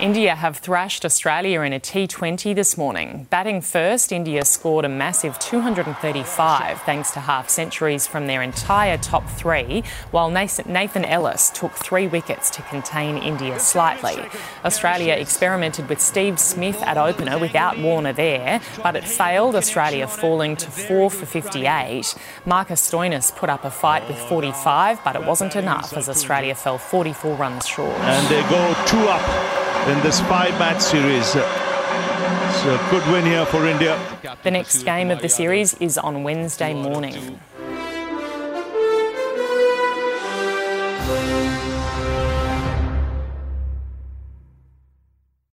India have thrashed Australia in a T20 this morning. Batting first, India scored a massive 235 thanks to half centuries from their entire top three, while Nathan Ellis took three wickets to contain India slightly. Australia experimented with Steve Smith at opener without Warner there, but it failed, Australia falling to 4 for 58. Marcus Stoinis put up a fight with 45, but it wasn't enough as Australia fell 44 runs short. And they go two up in this five-match series. It's a good win here for India. The next game of the series is on Wednesday morning.